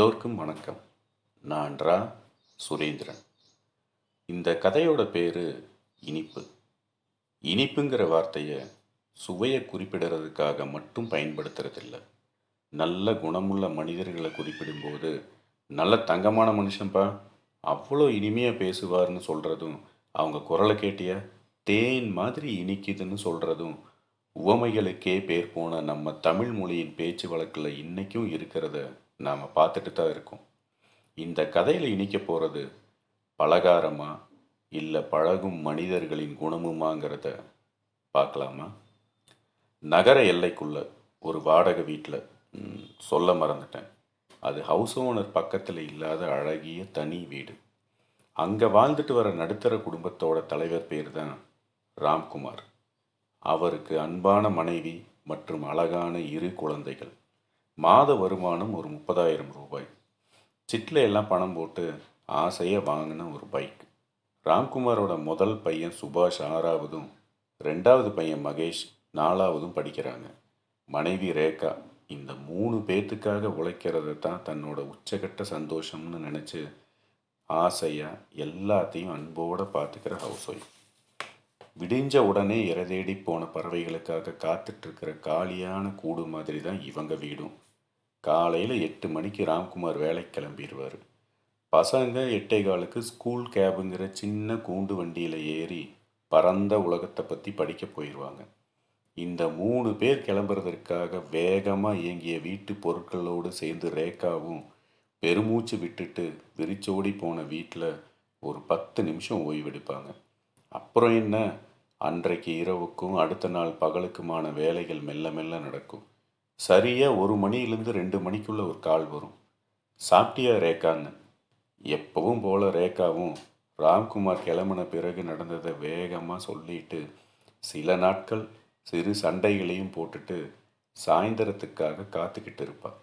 எல்லோருக்கும் வணக்கம். நான் ரா. சுரேந்திரன். இந்த கதையோட பேர் இனிப்பு. இனிப்புங்கிற வார்த்தையை சுவையை குறிப்பிடுறதுக்காக மட்டும் பயன்படுத்துறதில்ல. நல்ல குணமுள்ள மனிதர்களை குறிப்பிடும்போது நல்ல தங்கமான மனுஷன்பா? அவ்வளோ இனிமையாக பேசுவார்னு சொல்கிறதும் அவங்க குரலை கேட்டிய? தேன் மாதிரி இனிக்குதுன்னு சொல்கிறதும் உவமைகளுக்கே பேர் போன நம்ம தமிழ் மொழியின் பேச்சு வழக்கில் இன்றைக்கும் இருக்கிறத நாம் பார்த்துட்டு தான் இருக்கோம். இந்த கதையில் இணைக்க போகிறது பலகாரமா இல்லை பழகும் மனிதர்களின் குணமுமாங்கிறத பார்க்கலாமா? நகர எல்லைக்குள்ள ஒரு வாடகை வீட்டில் சொல்ல மறந்துட்டேன். அது ஹவுஸ் ஓனர் பக்கத்தில் இல்லாத அழகிய தனி வீடு. அங்கே வாழ்ந்துட்டு வர நடுத்தர குடும்பத்தோட தலைவர் பேர் தான் ராம்குமார். அவருக்கு அன்பான மனைவி மற்றும் அழகான இரு குழந்தைகள். மாத வருமானம் ஒரு முப்பதாயிரம் ரூபாய். சிட்டில் எல்லாம் பணம் போட்டு ஆசையாக வாங்கின ஒரு பைக். ராம்குமாரோட முதல் பையன் சுபாஷ் ஆறாவதும் ரெண்டாவது பையன் மகேஷ் நாலாவதும் படிக்கிறாங்க. மனைவி ரேகா இந்த மூணு பேத்துக்காக உழைக்கிறத தான் தன்னோட உச்சகட்ட சந்தோஷம்னு நினச்சி ஆசையாக எல்லாத்தையும் அன்போடு பார்த்துக்கிற ஹவுஸ் ஒய்ஃப் விடிஞ்ச உடனே இறதேடி போன பறவைகளுக்காக காத்துட்ருக்கிற காலியான கூடு மாதிரி தான் இவங்க வீடும். காலையில் எட்டு மணிக்கு ராம்குமார் வேலைக்கு கிளம்பிடுவார் பசங்க எட்டை காலுக்கு ஸ்கூல் கேபுங்கிற சின்ன கூண்டு வண்டியில் ஏறி பரந்த உலகத்தை பற்றி படிக்க போயிடுவாங்க இந்த மூணு பேர் கிளம்புறதற்காக வேகமாக இயங்கிய வீட்டு பொருட்களோடு சேர்ந்து ரேக்காவும் பெருமூச்சு விட்டுட்டு விரிச்சோடி போன வீட்டில் ஒரு பத்து நிமிஷம் ஓய்வெடுப்பாங்க. அப்புறம் என்ன? அன்றைக்கு இரவுக்கும் அடுத்த நாள் பகலுக்குமான வேலைகள் மெல்ல மெல்ல நடக்கும். சரியாக ஒரு மணியிலேருந்து ரெண்டு மணிக்குள்ள ஒரு கால் வரும். சாப்பிட்டியா ரேகான்னு? எப்பவும் போல ரேகாவும் ராம்குமார் கிளம்பின பிறகு நடந்ததை வேகமாக சொல்லிட்டு சில நாட்கள் சிறு சண்டைகளையும் போட்டுட்டு சாயந்தரத்துக்காக காத்துக்கிட்டு இருப்பாள்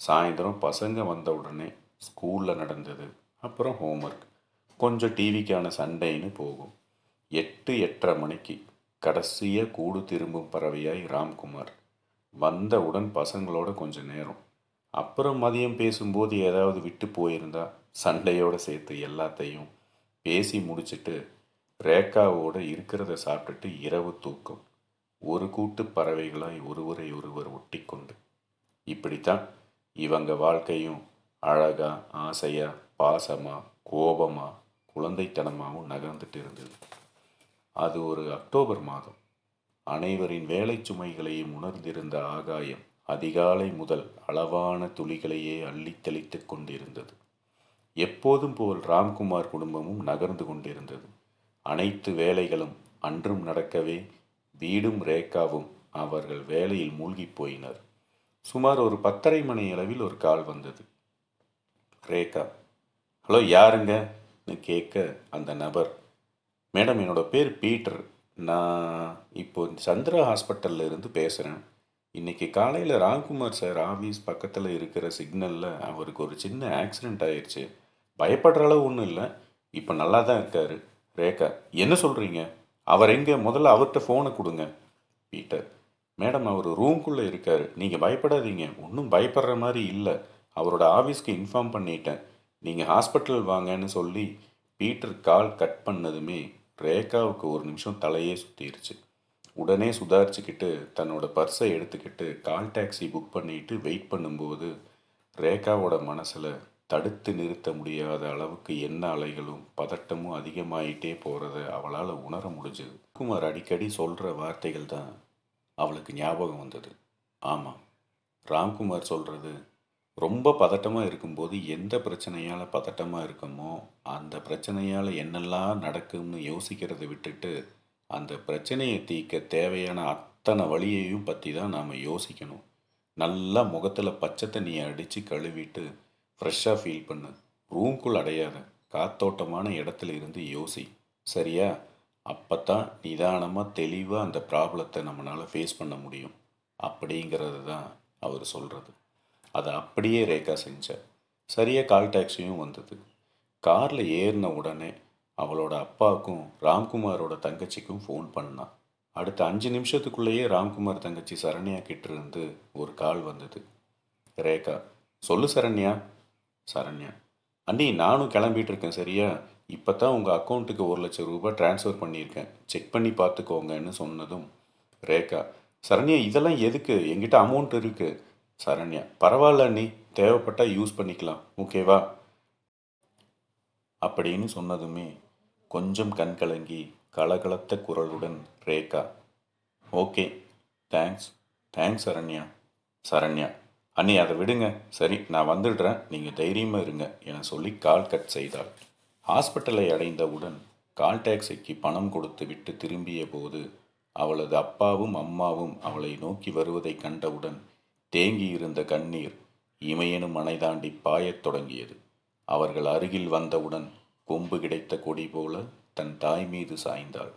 சாயந்தரம் பசங்க வந்த உடனே ஸ்கூலில் நடந்தது அப்புறம் ஹோம்ஒர்க் கொஞ்சம் டிவிக்கான சண்டைன்னு போகும். எட்டு எட்டரை மணிக்கு கடைசியாக கூடு திரும்பும் பறவையாய் ராம்குமார். வந்தவுடன் பசங்களோட கொஞ்ச நேரம். அப்புறம் மதியம் பேசும்போது ஏதாவது விட்டு போயிருந்தா சண்டையோடு சேர்த்து எல்லாத்தையும் பேசி முடிச்சிட்டு ரேக்காவோட இருக்கிறத சாப்பிட்டுட்டு இரவு தூக்கம். ஒரு கூட்டு பறவைகளாய் ஒருவரை ஒருவர் ஒட்டிக்கொண்டு. இப்படித்தான் இவங்க வாழ்க்கையும் அழகா ஆசையா பாசமா கோபமா குழந்தைத்தனமாகவும் நகர்ந்துட்டு இருந்தது. அது ஒரு அக்டோபர் மாதம். அனைவரின் வேலை சுமைகளையும் உணர்ந்திருந்த ஆகாயம் அதிகாலை முதல் அளவான துளிகளையே அள்ளித்தெழித்துக் கொண்டிருந்தது. எப்போதும் போல் ராம்குமார் குடும்பமும் நகர்ந்து கொண்டிருந்தது. அனைத்து வேலைகளும் அன்றும் நடக்கவே வீடும் ரேகாவும் அவர்கள் வேலையில் மூழ்கிப் போயினர். சுமார் ஒரு பத்தரை மணி அளவில் ஒரு கால் வந்தது. ரேகா ஹலோ யாருங்கன்னு கேட்க அந்த நபர் மேடம் என்னோட பேர் பீட்டர். நான் இப்போ சந்திரா ஹாஸ்பிட்டலில் இருந்து பேசுகிறேன் இன்றைக்கி காலையில் ராம்குமார் சார் ஆஃபீஸ் பக்கத்தில் இருக்கிற சிக்னலில் அவருக்கு ஒரு சின்ன ஆக்சிடெண்ட் ஆயிடுச்சு பயப்படுற அளவு ஒன்றும் இல்லை. இப்போ நல்லா தான் இருக்கார். ரேகா என்ன சொல்கிறீங்க அவர் எங்கே? முதல்ல அவர்கிட்ட ஃபோனை கொடுங்க. பீட்டர் மேடம் அவர் ரூம்குள்ளே இருக்கார். நீங்கள் பயப்படாதீங்க. ஒன்றும் பயப்படுற மாதிரி இல்லை. அவரோட ஆஃபீஸ்க்கு இன்ஃபார்ம் பண்ணிட்டேன். நீங்கள் ஹாஸ்பிட்டல் வாங்கன்னு சொல்லி பீட்டர் கால் கட் பண்ணதுமே ரேகாவுக்கு ஒரு நிமிஷம் தலையே சுற்றிருச்சு உடனே சுதாரிச்சுக்கிட்டு தன்னோட பர்ஸை எடுத்துக்கிட்டு கால் டாக்ஸி புக் பண்ணிட்டு வெயிட் பண்ணும்போது ரேகாவோட மனசில் தடுத்து நிறுத்த முடியாத அளவுக்கு என்ன அலைகளும் பதட்டமும் அதிகமாயிட்டே போகிறத அவளால் உணர முடிஞ்சது. குமார் அடிக்கடி சொல்கிற வார்த்தைகள் தான் அவளுக்கு ஞாபகம் வந்தது. ஆமாம் ராம்குமார் சொல்கிறது ரொம்ப பதட்டமாக இருக்கும்போது எந்த பிரச்சனையால் பதட்டமாக இருக்குமோ அந்த பிரச்சனையால் என்னெல்லாம் நடக்கும்னு யோசிக்கிறத விட்டுட்டு அந்த பிரச்சனையை தீர்க்க தேவையான அத்தனை வழியையும் பற்றி தான் நாம் யோசிக்கணும். நல்லா முகத்தில் பச்சை தண்ணியை அடித்து கழுவிட்டு ஃப்ரெஷ்ஷாக ஃபீல் பண்ணு. ரூம்குள் அடையாத காத்தோட்டமான இடத்துல இருந்து யோசி. சரியா? அப்போ தான் நிதானமாக தெளிவாக அந்த ப்ராப்ளத்தை நம்மளால் ஃபேஸ் பண்ண முடியும். அப்படிங்கிறது தான் அவர் சொல்கிறது அதை அப்படியே ரேகா செஞ்சேன் சரியாக கால் டாக்ஸியும் வந்தது. காரில் ஏறின உடனே அவளோட அப்பாவுக்கும் ராம்குமாரோட தங்கச்சிக்கும் ஃபோன் பண்ணான் அடுத்த அஞ்சு நிமிஷத்துக்குள்ளேயே ராம்குமார் தங்கச்சி சரண்யா கிட்டிருந்து ஒரு கால் வந்தது. ரேகா சொல்லு சரண்யா. சரண்யா. அண்ணி நானும் கிளம்பிட்டு இருக்கேன் சரியா? இப்போ தான் உங்கள் அக்கௌண்ட்டுக்கு ஒரு லட்சம் ரூபாய் ட்ரான்ஸ்ஃபர் பண்ணியிருக்கேன். செக் பண்ணி பார்த்துக்கோங்கன்னு சொன்னதும் ரேகா சரண்யா இதெல்லாம் எதுக்கு? எங்கிட்ட அமௌண்ட் இருக்குது சரண்யா. பரவாயில்ல அண்ணி தேவைப்பட்டா யூஸ் பண்ணிக்கலாம். ஓகேவா அப்படின்னு சொன்னதுமே கொஞ்சம் கண் கலங்கி கலகலத்த குரலுடன் Rekha. Okay thanks thanks Saranya. Saranya அண்ணி அதை விடுங்க. சரி நான் வந்துடுறேன். நீங்கள் தைரியமாக இருங்க என சொல்லி கால் கட் செய்தாள். ஹாஸ்பிட்டலை அடைந்தவுடன் கால் டாக்ஸிக்கு பணம் கொடுத்து விட்டு திரும்பிய போது அவளது அப்பாவும் அம்மாவும் அவளை நோக்கி வருவதை கண்டவுடன் தேங்கியிருந்த கண்ணீர் இமையனும் மனை தாண்டி பாயத் தொடங்கியது. அவர்கள் அருகில் வந்தவுடன் கொம்பு கிடைத்த கொடி போல தன் தாய் மீது சாய்ந்தாள்.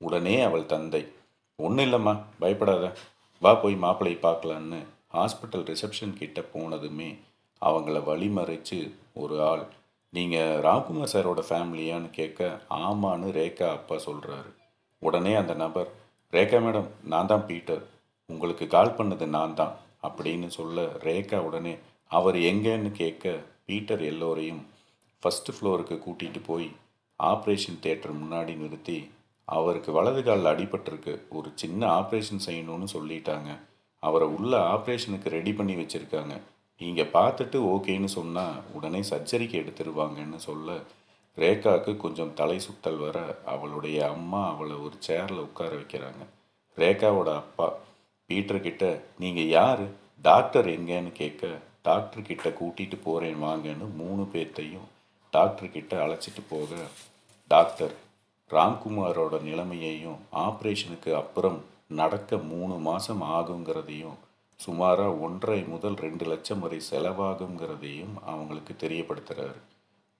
உடனே அவள் தந்தை ஒன்றும் இல்லைம்மா பயப்படாத. வா போய் மாப்பிள்ளை பார்க்கலான்னு ஹாஸ்பிட்டல் ரிசப்ஷன் கிட்ட போனதுமே அவங்கள வழிமறைச்சு ஒரு ஆள் நீங்கள் ராம்குமார் சாரோட ஃபேமிலியான்னு கேட்க ஆமான்னு ரேகா அப்பா சொல்கிறாரு உடனே அந்த நபர் ரேகா மேடம் நான் தான் பீட்டர். உங்களுக்கு கால் பண்ணது நான் தான். அப்படின்னு சொல்ல ரேகா உடனே அவர் எங்கேன்னு கேட்க பீட்டர் எல்லோரையும் ஃபஸ்ட்டு ஃப்ளோருக்கு கூட்டிகிட்டு போய் ஆப்ரேஷன் தேட்டர் முன்னாடி நிறுத்தி அவருக்கு வலது காலில் அடிபட்டிருக்கு. ஒரு சின்ன ஆப்ரேஷன் செய்யணும்னு சொல்லிட்டாங்க. அவரை உள்ள ஆப்ரேஷனுக்கு ரெடி பண்ணி வச்சுருக்காங்க. நீங்கள் பார்த்துட்டு ஓகேன்னு சொன்னால் உடனே சர்ஜரிக்கு எடுத்துருவாங்கன்னு சொல்ல ரேகாவுக்கு கொஞ்சம் தலை சுத்தல் வர அவளுடைய அம்மா அவளை ஒரு சேரில் உட்கார வைக்கிறாங்க. ரேகாவோட அப்பா பீட்டர் கிட்ட நீங்கள் யார்? டாக்டர் எங்கன்னு கேட்க டாக்டர் கிட்ட கூட்டிகிட்டு போகிறேன் வாங்கன்னு மூணு பேர்த்தையும் டாக்டர் கிட்ட அழைச்சிட்டு போக டாக்டர் ராம்குமாரோட நிலைமையையும் ஆப்ரேஷனுக்கு அப்புறம் நடக்க மூணு மாதம் ஆகுங்கிறதையும் சுமாராக ஒன்றரை முதல் ரெண்டு லட்சம் வரை செலவாகுங்கிறதையும் அவங்களுக்கு தெரியப்படுத்துகிறாரு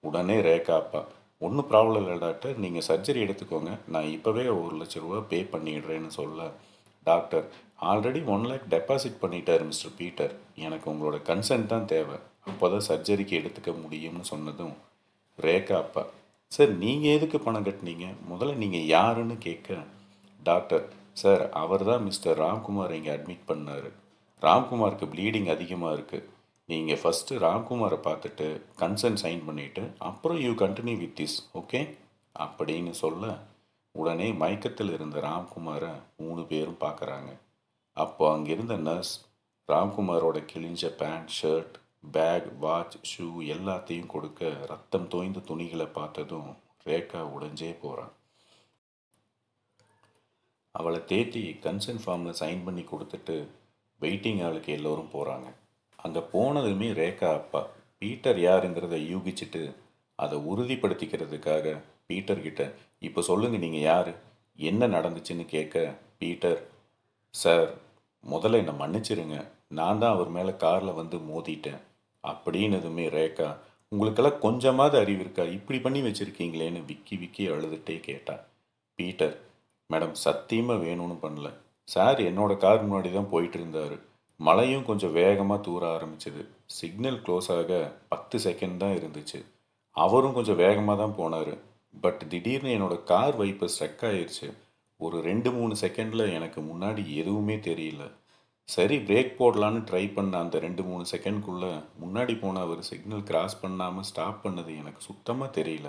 உடனே ரேகாப்பா ஒன்றும் ப்ராப்ளம் இல்லை டாக்டர் நீங்கள் சர்ஜரி எடுத்துக்கோங்க. நான் இப்போவே ஒரு லட்ச ரூபா பே பண்ணிடுறேன்னு சொல்ல doctor already one lakh deposit பண்ணிட்டார் மிஸ்டர் பீட்டர். எனக்கு உங்களோட கன்சென்ட் தான் தேவை. அப்போ தான் சர்ஜரிக்கு எடுத்துக்க முடியும்னு சொன்னதும் ரேகா அப்பா. சார் நீங்கள் எதுக்கு பணம் கட்டினீங்க? முதல்ல நீங்கள் யாருன்னு கேட்க. டாக்டர் சார் அவர் தான் மிஸ்டர் ராம்குமார் இங்கே அட்மிட் பண்ணார். ராம்குமாருக்கு ப்ளீடிங் அதிகமாக இருக்குது நீங்கள் ஃபஸ்ட்டு ராம்குமாரை பார்த்துட்டு கன்சர்ன் சைன் பண்ணிவிட்டு அப்புறம் you continue with this okay அப்படின்னு சொல்ல உடனே மயக்கத்தில் இருந்த ராம்குமாரை மூணு பேரும் பார்க்குறாங்க. அப்போ அங்கிருந்த நர்ஸ் ராம்குமாரோட கிழிஞ்ச pant shirt bag watch shoe எல்லாத்தையும் கொடுக்க ரத்தம் தோய்ந்த துணிகளை பார்த்ததும் ரேகா உடைஞ்சே போகிறான் அவளை தேத்தி கன்சென்ட் ஃபார்மில் சைன் பண்ணி கொடுத்துட்டு வெயிட்டிங் ஆளுக்கு எல்லோரும் போகிறாங்க அங்கே போனதுமே ரேகா அப்பா. பீட்டர் யாருங்கிறத யூகிச்சுட்டு அதை உறுதிப்படுத்திக்கிறதுக்காக பீட்டர்கிட்ட இப்போ சொல்லுங்கள் நீங்கள் யார்? என்ன நடந்துச்சுன்னு கேட்க பீட்டர் சார் முதல்ல என்னை மன்னிச்சிருங்க. நான் தான் அவர் மேலே காரில் வந்து மோதிட்டேன். அப்படின்னதுமே ரேகா உங்களுக்கெல்லாம் கொஞ்சமாவது அறிவு இருக்கா? இப்படி பண்ணி வச்சுருக்கீங்களேன்னு விக்கி விக்கி அழுதுகிட்டே கேட்டா. பீட்டர் மேடம் சத்தியமாக வேணும்னு பண்ணல. சார் என்னோட கார் முன்னாடி தான் போயிட்டு இருந்தார். மழையும் கொஞ்சம் வேகமாக தூர ஆரம்பிச்சது. சிக்னல் க்ளோஸ் ஆக பத்து செகண்ட் தான் இருந்துச்சு. அவரும் கொஞ்சம் வேகமாக தான் போனார். பட் திடீர்னு என்னோட கார் வைப்பு ஸ்ட்ரக் ஆயிடுச்சு ஒரு ரெண்டு மூணு செகண்டில் எனக்கு முன்னாடி எதுவுமே தெரியல. சரி பிரேக் போடலான்னு ட்ரை பண்ண அந்த ரெண்டு மூணு செகண்ட்குள்ளே முன்னாடி போன அவர் சிக்னல் கிராஸ் பண்ணாமல் ஸ்டாப் பண்ணது எனக்கு சுத்தமாக தெரியல.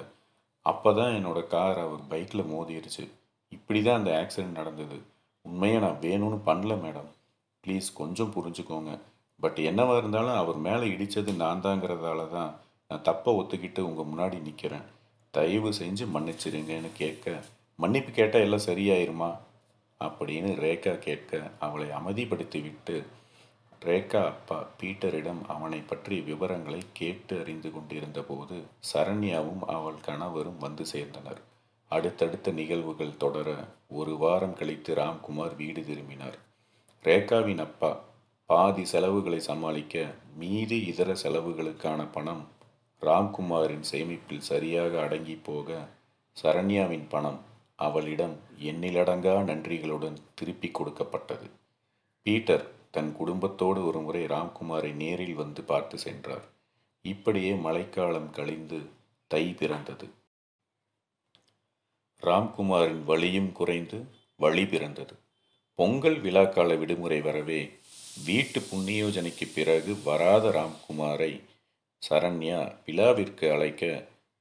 அப்போ தான் என்னோட கார் அவர் பைக்கில் மோதிருச்சு. இப்படி தான் அந்த ஆக்சிடெண்ட் நடந்தது. உண்மையாக நான் வேணும்னு பண்ணல மேடம் ப்ளீஸ் கொஞ்சம் புரிஞ்சுக்கோங்க. பட் என்னவாக இருந்தாலும் அவர் மேலே இடித்தது நான் தாங்கிறதால தான் நான் தப்பை ஒத்துக்கிட்டு உங்கள் முன்னாடி நிற்கிறேன் தயவு செஞ்சு மன்னிச்சிடுங்கன்னு கேட்க மன்னிப்பு கேட்டால் எல்லாம் சரியாயிருமா? அப்படின்னு ரேகா கேட்க அவளை அமைதிப்படுத்திவிட்டு ரேகா அப்பா பீட்டரிடம் அவனை பற்றி விவரங்களை கேட்டு அறிந்து கொண்டிருந்த போது சரண்யாவும் அவள் கணவரும் வந்து சேர்ந்தனர். அடுத்தடுத்த நிகழ்வுகள் தொடர ஒரு வாரம் கழித்து ராம்குமார் வீடு திரும்பினார். ரேகாவின் அப்பா பாதி செலவுகளை சமாளிக்க மீதி இதர செலவுகளுக்கான பணம் ராம்குமாரின் சேமிப்பில் சரியாக அடங்கி போக சரண்யாவின் பணம் அவளிடம் எண்ணிலடங்கா நன்றிகளுடன் திருப்பி கொடுக்கப்பட்டது. பீட்டர் தன் குடும்பத்தோடு ஒருமுறை ராம்குமாரை நேரில் வந்து பார்த்து சென்றார். இப்படியே மழைக்காலம் கழிந்து தை பிறந்தது. ராம்குமாரின் வழியும் குறைந்து வழி பிறந்தது. பொங்கல் விழாக்கால விடுமுறை வரவே வீட்டு புண்ணியோஜனைக்கு பிறகு வராத ராம்குமாரை சரண்யா விழாவிற்கு அழைக்க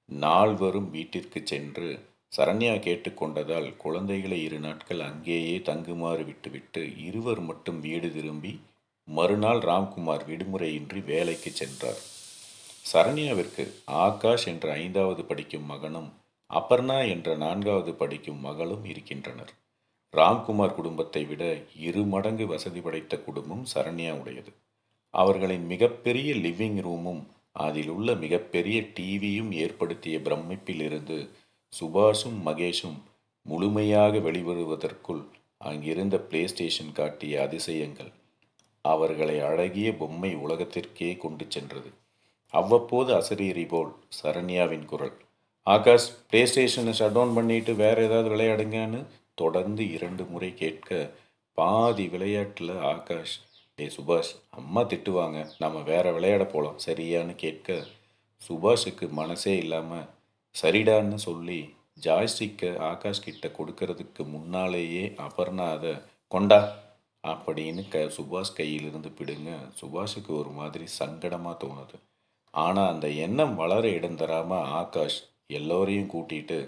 நால்வரும் வீட்டிற்கு சென்று சரண்யா கேட்டுக்கொண்டதால் குழந்தைகளை இரு நாட்கள் அங்கேயே தங்குமாறு விட்டுவிட்டு இருவர் மட்டும் வீடு திரும்பி மறுநாள் ராம்குமார் விடுமுறையின்றி வேலைக்கு சென்றார். சரண்யாவிற்கு ஆகாஷ் என்ற ஐந்தாவது படிக்கும் மகனும் அபர்ணா என்ற நான்காவது படிக்கும் மகளும் இருக்கின்றனர். ராம்குமார் குடும்பத்தை விட இரு மடங்கு வசதி படைத்த குடும்பம் சரண்யா உடையது அவர்களின் மிகப்பெரிய லிவிங் ரூமும் அதில் உள்ள மிகப்பெரிய டிவியும் ஏற்படுத்திய பிரமிப்பிலிருந்து சுபாஷும் மகேஷும் முழுமையாக வெளிவருவதற்குள் அங்கிருந்த பிளே ஸ்டேஷன் காட்டிய அதிசயங்கள். அவர்களை அழகிய பொம்மை உலகத்திற்கே கொண்டு சென்றது. அவ்வப்போது அசரீரி போல் சரண்யாவின் குரல். ஆகாஷ் பிளே ஸ்டேஷனை ஷட் டவுன் பண்ணிட்டு வேற ஏதாவது விளையாடுங்கன்னு தொடர்ந்து இரண்டு முறை கேட்க பாதி விளையாட்டில் ஆகாஷ் டே சுபாஷ் அம்மா திட்டுவாங்க. நம்ம வேற விளையாட போகலாம் சரியான்னு கேட்க சுபாஷுக்கு மனசே இல்லாமல் சரிடான்னு சொல்லி ஜாய்ஸ்டிக்கை ஆகாஷ் கிட்ட கொடுக்கறதுக்கு முன்னாலேயே அபர்ணா அதை கொண்டா அப்படின்னு க சுபாஷ் கையிலிருந்து பிடுங்க. சுபாஷுக்கு ஒரு மாதிரி சங்கடமாக தோணுது. ஆனால் அந்த எண்ணம் வளர இடம் தராமல் ஆகாஷ் எல்லோரையும் கூட்டிட்டு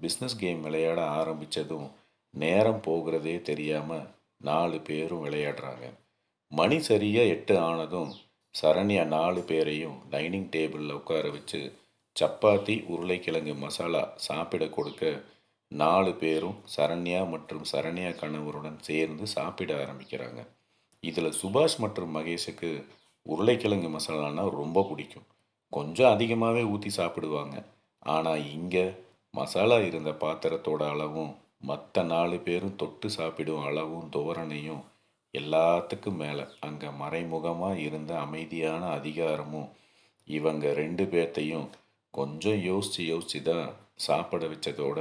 பிஸ்னஸ் கேம் விளையாட ஆரம்பித்ததும் நேரம் போகிறதே தெரியாமல் நாலு பேரும் விளையாடுறாங்க. மணி சரியாக எட்டு ஆனதும் சரண்யா நாலு பேரையும் டைனிங் டேபிளில் உட்கார வச்சு சப்பாத்தி உருளைக்கிழங்கு மசாலா சாப்பிட கொடுக்க நாலு பேரும் சரண்யா மற்றும் சரண்யா கணவருடன் சேர்ந்து சாப்பிட ஆரம்பிக்கிறாங்க. இதில் சுபாஷ் மற்றும் மகேஷுக்கு உருளைக்கிழங்கு மசாலானா ரொம்ப பிடிக்கும். கொஞ்சம் அதிகமாகவே ஊற்றி சாப்பிடுவாங்க. ஆனால் இங்கே மசாலா இருந்த பாத்திரத்தோட அளவும் மற்ற நாலு பேரும் தொட்டு சாப்பிடும் அளவும் தோரணையும் எல்லாத்துக்கும் மேலே. அங்கே மறைமுகமாக இருந்த அமைதியான அதிகாரமும் இவங்க ரெண்டு பேர்த்தையும் கொஞ்சம் யோசித்து யோசித்து தான் சாப்பிட வச்சதோட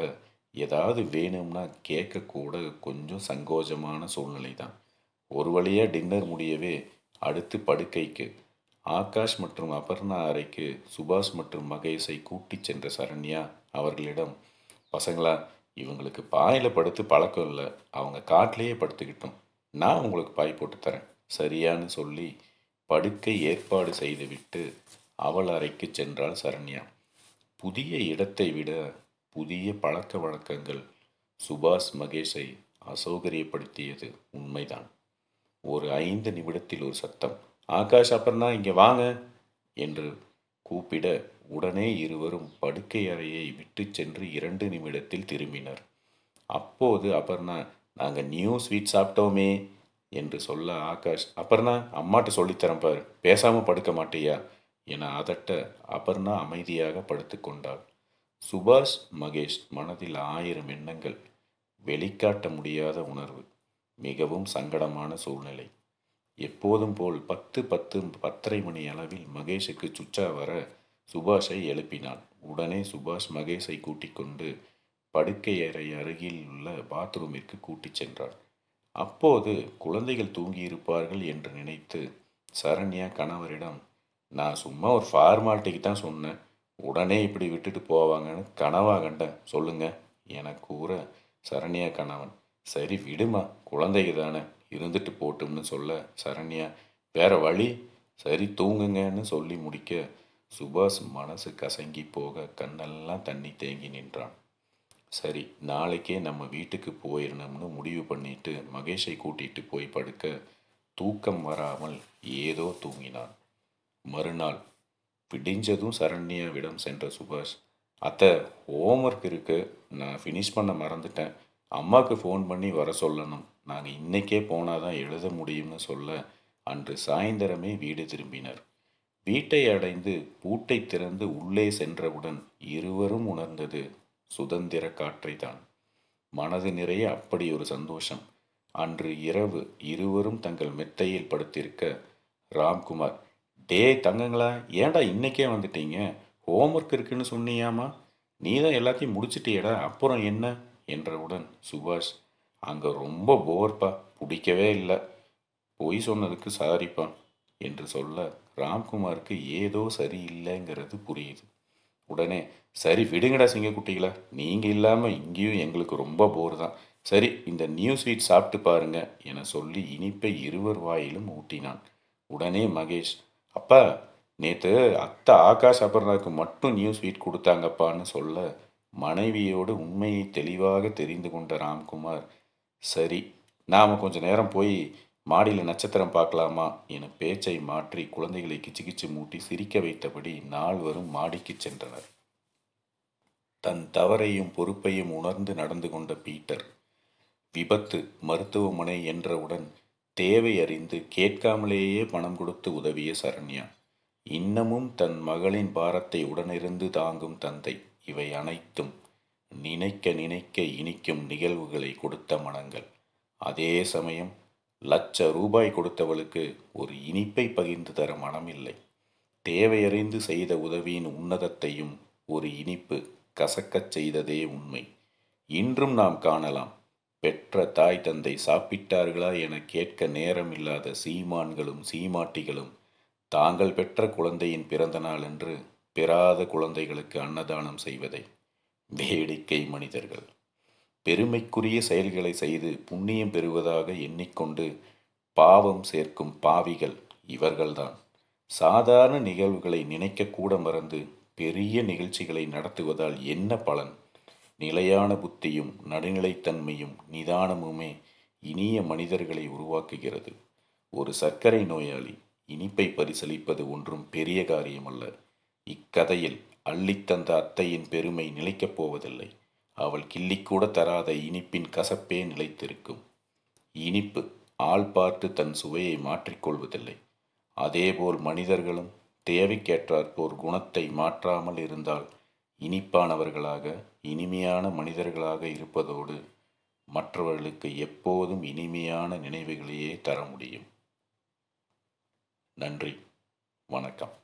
ஏதாவது வேணும்னா கேட்கக்கூட கொஞ்சம் சங்கோஜமான சூழ்நிலை தான். ஒரு வழியாக டின்னர் முடியவே அடுத்து படுக்கைக்கு ஆகாஷ் மற்றும் அபர்ணா அறைக்கு சுபாஷ் மற்றும் மகேஷை கூட்டிச் சென்ற சரண்யா அவர்களிடம் பசங்களா இவங்களுக்கு பாயில் படுத்து பழக்கம் இல்லை. அவங்க காட்டிலேயே படுத்துக்கிட்டோம். நான் உங்களுக்கு பாய் போட்டு தரேன். சரியான்னு சொல்லி படுக்கை ஏற்பாடு செய்துவிட்டு அவள் அறைக்கு சென்றாள் சரண்யா. புதிய இடத்தை விட புதிய பழக்க வழக்கங்கள் சுபாஷ் மகேஷை அசௌகரியப்படுத்தியது உண்மைதான். ஒரு ஐந்து நிமிடத்தில் ஒரு சத்தம் ஆகாஷ் அப்பர்னா இங்கே வாங்க என்று கூப்பிட உடனே இருவரும் படுக்கை அறையை விட்டு சென்று இரண்டு நிமிடத்தில் திரும்பினர். அப்போது அபர்ணா நாங்கள் நியூ ஸ்வீட் சாப்பிட்டோமே என்று சொல்ல ஆகாஷ் அபர்ணா அம்மாட்ட சொல்லித்தரேன் பார் பேசாமல் படுக்க மாட்டியா? என அதட்ட அபர்ணா அமைதியாக படுத்துக்கொண்டாள் சுபாஷ் மகேஷ் மனதில் ஆயிரம் எண்ணங்கள். வெளிக்காட்ட முடியாத உணர்வு. மிகவும் சங்கடமான சூழ்நிலை. எப்போதும் போல் பத்து பத்து பத்தரை மணி அளவில் மகேஷுக்கு சுச்சா வர சுபாஷை எழுப்பினான் உடனே சுபாஷ் மகேஷை கூட்டிக் கொண்டு படுக்கை அறை அருகில் உள்ள பாத்ரூமிற்கு கூட்டிச் சென்றாள். அப்போது குழந்தைகள் தூங்கியிருப்பார்கள் என்று நினைத்து சரண்யா கணவரிடம் நான் சும்மா ஒரு ஃபார்மாலிட்டிக்கு தான் சொன்னேன். உடனே இப்படி விட்டுட்டு போவாங்கன்னு கனவா கண்டேன். சொல்லுங்க. என கூற சரண்யா கணவன். சரி விடுமா. குழந்தைங்க தானே. இருந்துட்டு போட்டும்னு சொல்ல சரண்யா. வேற வழி? சரி தூங்குங்கன்னு சொல்லி முடிக்க சுபாஷ் மனசு கசங்கி போக கண்ணெல்லாம் தண்ணி தேங்கி நின்றான். சரி நாளைக்கே நம்ம வீட்டுக்கு போயிடணும்னு முடிவு பண்ணிட்டு மகேஷை கூட்டிட்டு போய் படுக்க தூக்கம் வராமல் ஏதோ தூங்கினான். மறுநாள் பிடிஞ்சதும் சரண்யாவிடம் சென்ற சுபாஷ் அத்தை ஹோம்ஒர்க் இருக்கு. நான் ஃபினிஷ் பண்ண மறந்துட்டேன். அம்மாவுக்கு ஃபோன் பண்ணி வர சொல்லணும். நாங்கள் இன்றைக்கே போனால் தான் எழுத முடியும்னு சொல்ல அன்று சாயந்தரமே வீடு திரும்பினர். வீட்டை அடைந்து பூட்டை திறந்து உள்ளே சென்றவுடன் இருவரும் உணர்ந்தது சுதந்திர காற்றை தான் மனது நிறைய அப்படி ஒரு சந்தோஷம். அன்று இரவு இருவரும் தங்கள் மெத்தையில் படுத்திருக்க ராம்குமார் டே தங்கங்களா ஏன்டா இன்னைக்கே வந்துட்டீங்க? ஹோம்ஒர்க் இருக்குன்னு சொன்னியாமா நீ தான் எல்லாத்தையும் முடிச்சிட்டியடா அப்புறம் என்ன? என்றவுடன் சுபாஷ் அங்கே ரொம்ப போர்ப்பா பிடிக்கவே இல்லை. பொய் சொன்னதுக்கு சாரிப்பா என்று சொல்ல ராம்குமாருக்கு ஏதோ சரியில்லைங்கிறது புரியுது. உடனே சரி விடுங்கடா சிங்கக்குட்டிகளா நீங்கள் இல்லாமல் இங்கேயும் எங்களுக்கு ரொம்ப போர் தான். சரி இந்த நியூ ஸ்வீட் சாப்பிட்டு பாருங்க என சொல்லி இனிப்பை இருவர் வாயிலும் ஊட்டினான். உடனே மகேஷ் அப்பா நேற்று அத்தை ஆகாஷ் அபர்ணாவுக்கு மட்டும் நியூ ஸ்வீட் கொடுத்தாங்கப்பான்னு சொல்ல மனைவியோடு உண்மையை தெளிவாக தெரிந்து கொண்ட ராம்குமார் சரி நாம் கொஞ்ச நேரம் போய் மாடியில் நட்சத்திரம் பார்க்கலாமா? என பேச்சை மாற்றி குழந்தைகளை கிச்சு கிச்சு மூட்டி சிரிக்க வைத்தபடி நால்வரும் மாடிக்கு சென்றனர். தன் தவறையும் பொறுப்பையும் உணர்ந்து நடந்து கொண்ட பீட்டர் விபத்து மருத்துவமனை என்றவுடன் தேவை அறிந்து கேட்காமலேயே பணம் கொடுத்து உதவிய சரண்யா. இன்னமும் தன் மகளின் பாரத்தை உடனிருந்து தாங்கும் தந்தை. இவை அனைத்தும் நினைக்க நினைக்க இனிக்கும் நிகழ்வுகளை கொடுத்த மனங்கள். அதே சமயம் லட்ச ரூபாய் கொடுத்தவளுக்கு ஒரு இனிப்பை பகிர்ந்து தர மனமில்லை. தேவையறிந்து செய்த உதவியின் உன்னதத்தையும் ஒரு இனிப்பு கசக்கச் செய்ததே உண்மை. இன்றும் நாம் காணலாம். பெற்ற தாய் தந்தை சாப்பிட்டார்களா என கேட்க நேரமில்லாத சீமான்களும் சீமாட்டிகளும் தாங்கள் பெற்ற குழந்தையின் பிறந்த நாள் என்று பெறாத குழந்தைகளுக்கு அன்னதானம் செய்வதை. வேடிக்கை மனிதர்கள். பெருமைக்குரிய செயல்களை செய்து புண்ணியம் பெறுவதாக எண்ணிக்கொண்டு பாவம் சேர்க்கும் பாவிகள் இவர்கள்தான். சாதாரண நிகழ்வுகளை நினைக்கக்கூட மறந்து பெரிய நிகழ்ச்சிகளை நடத்துவதால் என்ன பலன்? நிலையான புத்தியும் நடுநிலைத்தன்மையும் நிதானமுமே இனிய மனிதர்களை உருவாக்குகிறது. ஒரு சர்க்கரை நோயாளி இனிப்பை பரிசளிப்பது ஒன்றும் பெரிய காரியமல்ல. இக்கதையில் அள்ளித்தந்த அத்தையின் பெருமை நிலைக்கப் போவதில்லை. அவள் கிள்ளிக்கூட தராத இனிப்பின் கசப்பே நிலைத்திருக்கும். இனிப்பு ஆள் பார்த்து தன் சுவையை மாற்றிக்கொள்வதில்லை அதேபோல் மனிதர்களும் தேவைக்கேற்றாற்போர் குணத்தை மாற்றாமல் இருந்தால் இனிப்பானவர்களாக இனிமையான மனிதர்களாக இருப்பதோடு மற்றவர்களுக்கு எப்போதும் இனிமையான நினைவுகளையே தர முடியும். நன்றி. வணக்கம்.